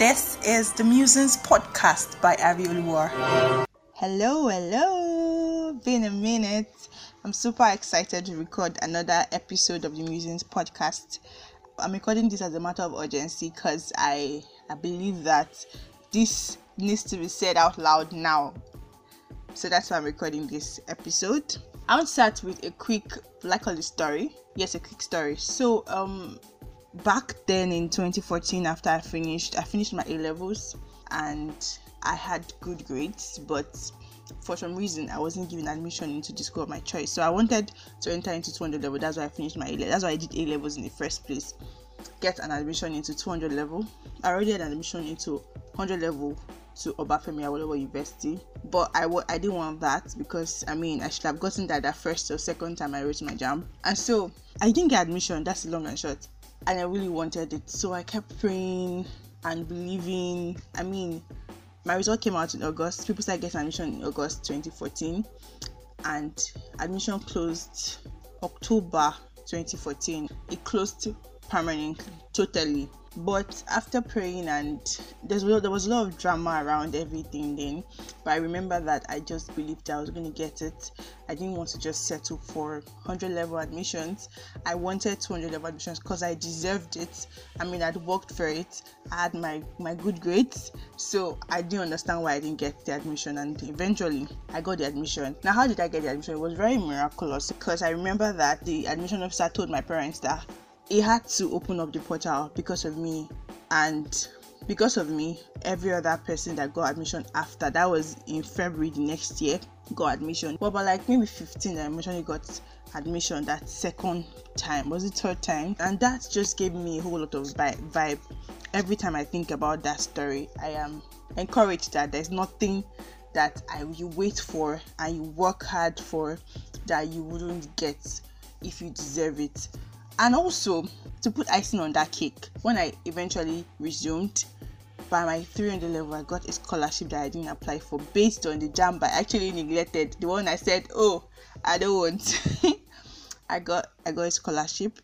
This is the Musings podcast by Avi Oluwar. Hello, hello. Been a minute. I'm super excited to record another episode of the Musings podcast. I'm recording this as a matter of urgency because I I believe that this needs to be said out loud now. So that's why I'm recording this episode. I want to start with a quick, the story. Yes, a quick story. So um back then in 2014 after i finished i finished my a levels and i had good grades but for some reason i wasn't given admission into the school of my choice. So i wanted to enter into 200 level. That's why i finished my a level that's why i did a levels in the first place. Get an admission into 200 level. I already had an admission into 100 level to Obafemi Awolowo University, but I w- I didn't want that because I mean I should have gotten that that first or second time I wrote my JAMB, and so I didn't get admission. That's the long and short and I really wanted it. So I kept praying and believing. I mean, my result came out in August. People started getting admission in August 2014, and admission closed October 2014. It closed permanently, totally but after praying and there's there was a lot of drama around everything then but i remember that i just believed i was going to get it. I didn't want to just settle for 100 level admissions. I wanted 200 level admissions because i deserved it. I mean i'd worked for it. I had my my good grades. So i didn't understand why i didn't get the admission and eventually i got the admission. Now how did i get the admission? It was very miraculous because i remember that the admission officer told my parents that he had to open up the portal because of me and because of me every other person that got admission after that was in february the next year got admission. But by like maybe 15 i eventually got admission that second time. Was it third time? And that just gave me a whole lot of vibe. Every time i think about that story i am encouraged that there's nothing that I, you wait for and you work hard for that you wouldn't get if you deserve it and also to put icing on that cake when i eventually resumed by my 300 level i got a scholarship that i didn't apply for based on the JAMB I actually neglected. The one i said oh i don't want. I got i got a scholarship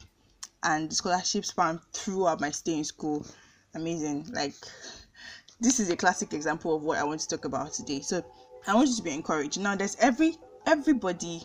and the scholarship throughout my stay in school. Amazing. Like this is a classic example of what i want to talk about today. So i want you to be encouraged. Now there's every everybody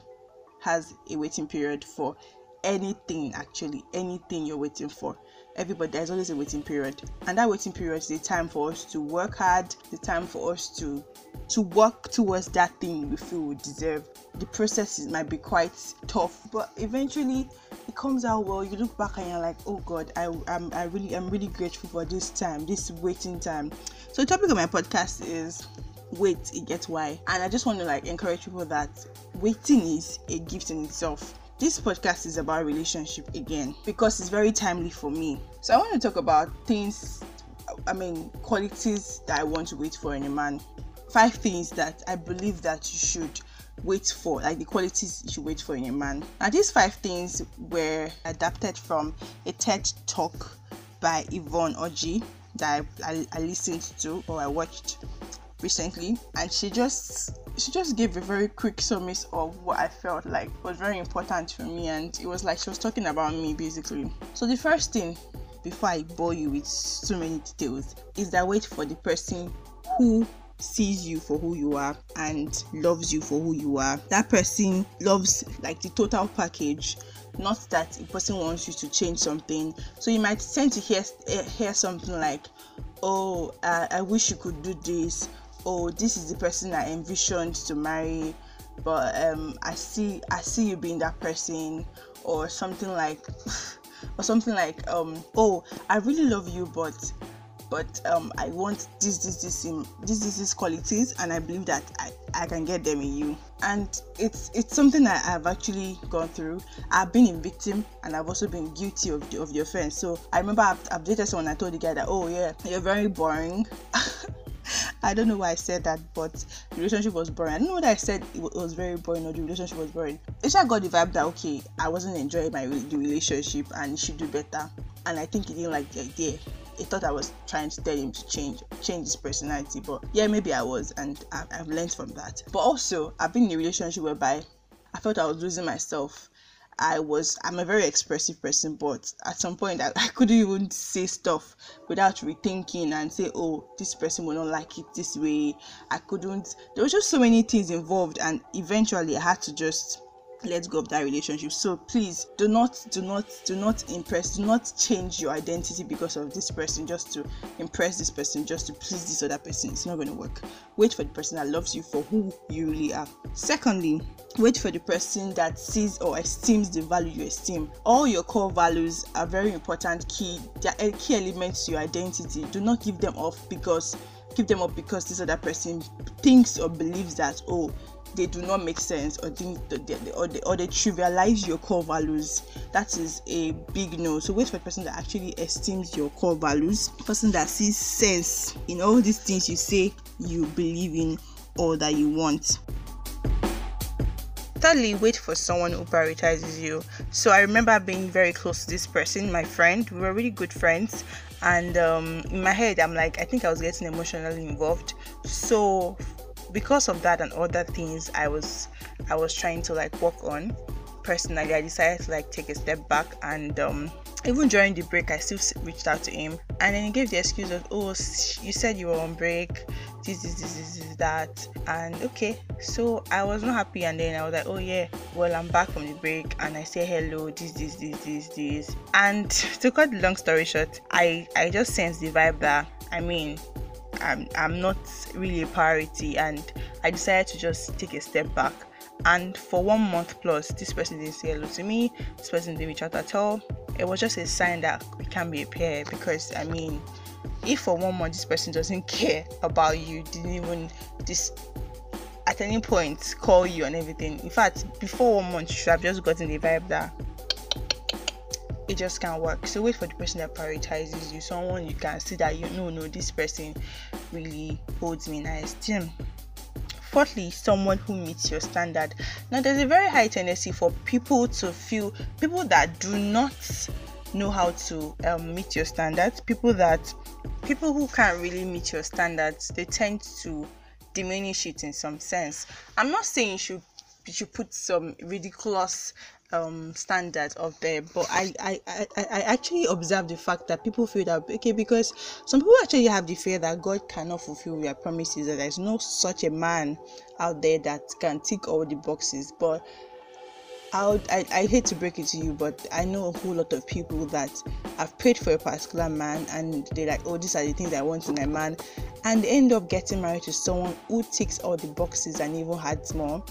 has a waiting period for anything actually anything you're waiting for. Everybody there's always a waiting period. And that waiting period is the time for us to work hard the time for us to to work towards that thing we feel we deserve. The process might be quite tough but eventually it comes out well. You look back and you're like oh god i i'm i really i'm really grateful for this time this waiting time. So the topic of my podcast is wait it gets why. And i just want to like encourage people that waiting is a gift in itself this podcast is about relationship again because it's very timely for me. So I want to talk about things, I mean, qualities that I want to wait for in a man. Five things that I believe that you should wait for, like the qualities you should wait for in a man. Now, these five things were adapted from a TED talk by Yvonne Orji that I, I, I listened to or I watched recently, and she just she just gave a very quick summary of what I felt like was very important for me, and it was like she was talking about me basically. So the first thing, before I bore you with so many details, is that wait for the person who sees you for who you are and loves you for who you are. That person loves like the total package, not that a person wants you to change something. So you might tend to hear hear something like, "Oh, uh, I wish you could do this," oh this is the person i envisioned to marry but um i see i see you being that person or something like or something like um oh i really love you but but um i want this this this in this this this qualities and i believe that i i can get them in you. And it's it's something that i've actually gone through. I've been a victim and i've also been guilty of the, of the offense. So i remember i've, dated someone i told the guy that oh yeah you're very boring I don't know why I said that, but the relationship was boring. I don't know whether I said it was very boring or the relationship was boring. Just got the vibe that okay, I wasn't enjoying my the relationship and he should do better. And I think he didn't like the idea. He thought I was trying to tell him to change, change his personality. But yeah, maybe I was, and I've, I've learned from that. But also, I've been in a relationship whereby I felt I was losing myself. I was I'm a very expressive person, but at some point I, I couldn't even say stuff without rethinking and say, oh, this person will not like it this way. I couldn't. There was just so many things involved, and eventually I had to just let go of that relationship. So please do not do not do not impress do not change your identity because of this person just to impress this person just to please this other person. It's not going to work. Wait for the person that loves you for who you really are. Secondly wait for the person that sees or esteems the value you esteem. All your core values are very important key they're key elements to your identity. Do not give them off because give them up because this other person thinks or believes that oh they do not make sense or think they, or, they, or they trivialize your core values. That is a big no. So wait for a person that actually esteems your core values. Person that sees sense in all these things you say you believe in or that you want. Thirdly wait for someone who prioritizes you. So i remember being very close to this person my friend. We were really good friends. And um, in my head i'm like i think i was getting emotionally involved. So because of that and other things I was I was trying to like work on personally, I decided to like take a step back and um, even during the break, I still reached out to him, and then he gave the excuse of, "Oh, you said you were on break. This, this, this, this, this, that." And okay, so I was not happy, and then I was like, "Oh yeah, well I'm back from the break," and I say hello, this, this, this, this, this, and to cut the long story short, I I just sensed the vibe that I mean I'm, I'm not really a priority and I decided to just take a step back. And for one month plus, this person didn't say hello to me, this person didn't reach out at all. It was just a sign that we can't be a pair because I mean, if for one month this person doesn't care about you, didn't even this at any point call you and everything. In fact, before one month, you should have just gotten the vibe that it just can't work. So wait for the person that prioritizes you, someone you can see that you know, no, this person really holds me in high esteem. Fourthly, someone who meets your standard. Now, there's a very high tendency for people to feel people that do not know how to um, meet your standards, people that people who can't really meet your standards, they tend to diminish it in some sense. I'm not saying you should you put some ridiculous um standards of there but I, I i i actually observe the fact that people feel that okay because some people actually have the fear that god cannot fulfill their promises that there's no such a man out there that can tick all the boxes but I, I, I hate to break it to you, but I know a whole lot of people that have prayed for a particular man and they're like, oh, these are the things I want in a man, and they end up getting married to someone who ticks all the boxes and even has more.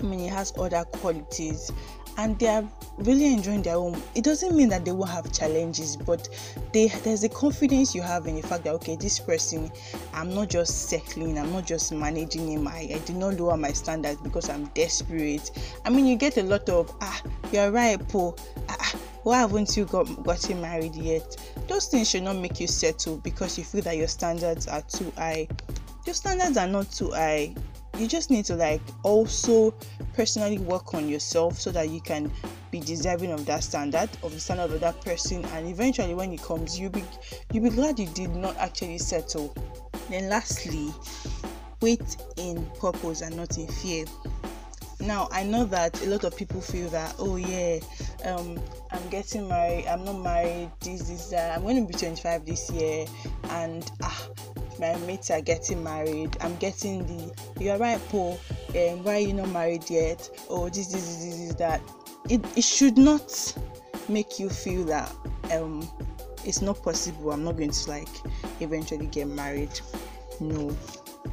I mean, he has other qualities and they are really enjoying their home. It doesn't mean that they won't have challenges but they there's a confidence you have in the fact that okay this person i'm not just settling i'm not just managing him. I, I did not lower my standards because i'm desperate. I mean you get a lot of ah you're right paul. Ah, ah, why haven't you got gotten married yet? Those things should not make you settle because you feel that your standards are too high. Your standards are not too high you just need to like also personally work on yourself so that you can be deserving of that standard of the standard of that person. And eventually when it comes you'll be you'll be glad you did not actually settle. Then lastly wait in purpose and not in fear. Now i know that a lot of people feel that oh yeah um i'm getting married i'm not married this this that. I'm going to be 25 this year and ah my mates are getting married. I'm getting the you're right, Paul. Um, why are you not married yet? Oh, this, this, this, this, this that. It, it should not make you feel that um it's not possible. I'm not going to like eventually get married. No.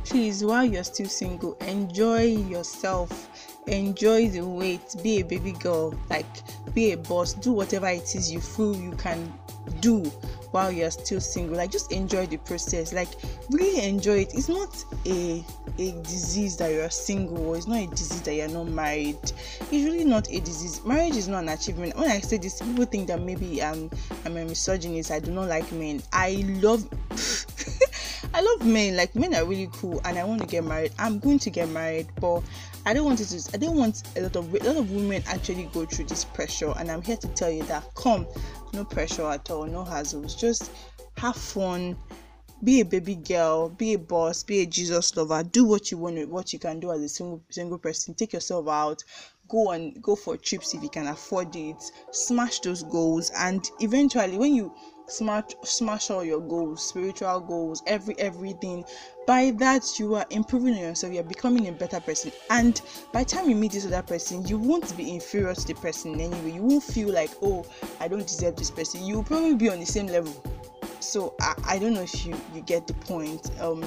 Please, while you're still single, enjoy yourself. Enjoy the wait. Be a baby girl. Like, be a boss. Do whatever it is you feel you can do while you're still single like just enjoy the process like really enjoy it. It's not a a disease that you're single or it's not a disease that you're not married. It's really not a disease. Marriage is not an achievement. When i say this people think that maybe i'm i'm a misogynist. I do not like men. I love I love men, like men are really cool, and I want to get married. I'm going to get married, but I don't want it to. I don't want a lot of a lot of women actually go through this pressure, and I'm here to tell you that come, no pressure at all, no hassles. Just have fun, be a baby girl, be a boss, be a Jesus lover. Do what you want, what you can do as a single single person. Take yourself out, go and go for trips if you can afford it smash those goals and eventually when you smash smash all your goals spiritual goals every everything. By that you are improving yourself. You're becoming a better person. And by the time you meet this other person you won't be inferior to the person anyway. You won't feel like oh i don't deserve this person. You will probably be on the same level. So i, I don't know if you you get the point. Um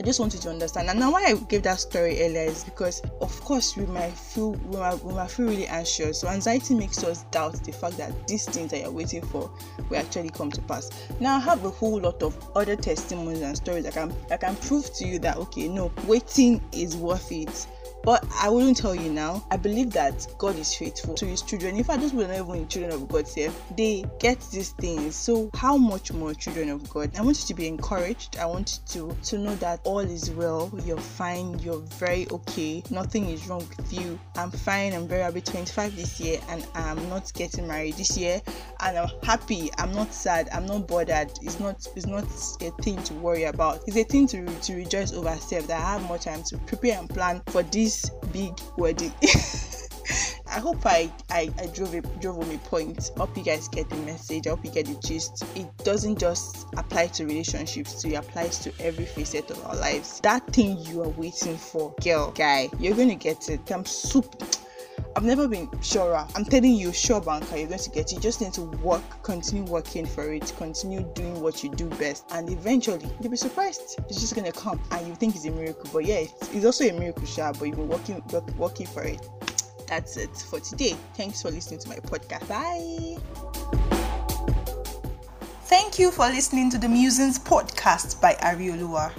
I just want you to understand. And now, why I gave that story earlier is because, of course, we might feel we might, we might feel really anxious. So anxiety makes us doubt the fact that these things that you're waiting for will actually come to pass. Now, I have a whole lot of other testimonies and stories that can I can prove to you that okay, no, waiting is worth it but I wouldn't tell you now. I believe that God is faithful to his children. In fact, those people are not even children of God here. They get these things. So how much more children of God? I want you to be encouraged. I want you to, to know that all is well. You're fine. You're very okay. Nothing is wrong with you. I'm fine. I'm very happy. 25 this year and I'm not getting married this year. And I'm happy. I'm not sad. I'm not bothered. It's not it's not a thing to worry about. It's a thing to, to rejoice over self that I have more time to prepare and plan for this this big wedding. I hope I, I, I drove a, drove home a point. Hope you guys get the message. I hope you get the gist. It doesn't just apply to relationships, it applies to every facet of our lives. That thing you are waiting for, girl, guy, you're gonna get it. I'm super I've never been surer. I'm telling you, sure banker, you're going to get it. You just need to work, continue working for it, continue doing what you do best, and eventually you'll be surprised. It's just gonna come, and you think it's a miracle. But yeah, it's, also a miracle, sure. But you've been working, working for it. That's it for today. Thanks for listening to my podcast. Bye. Thank you for listening to the Musings podcast by Ariolua.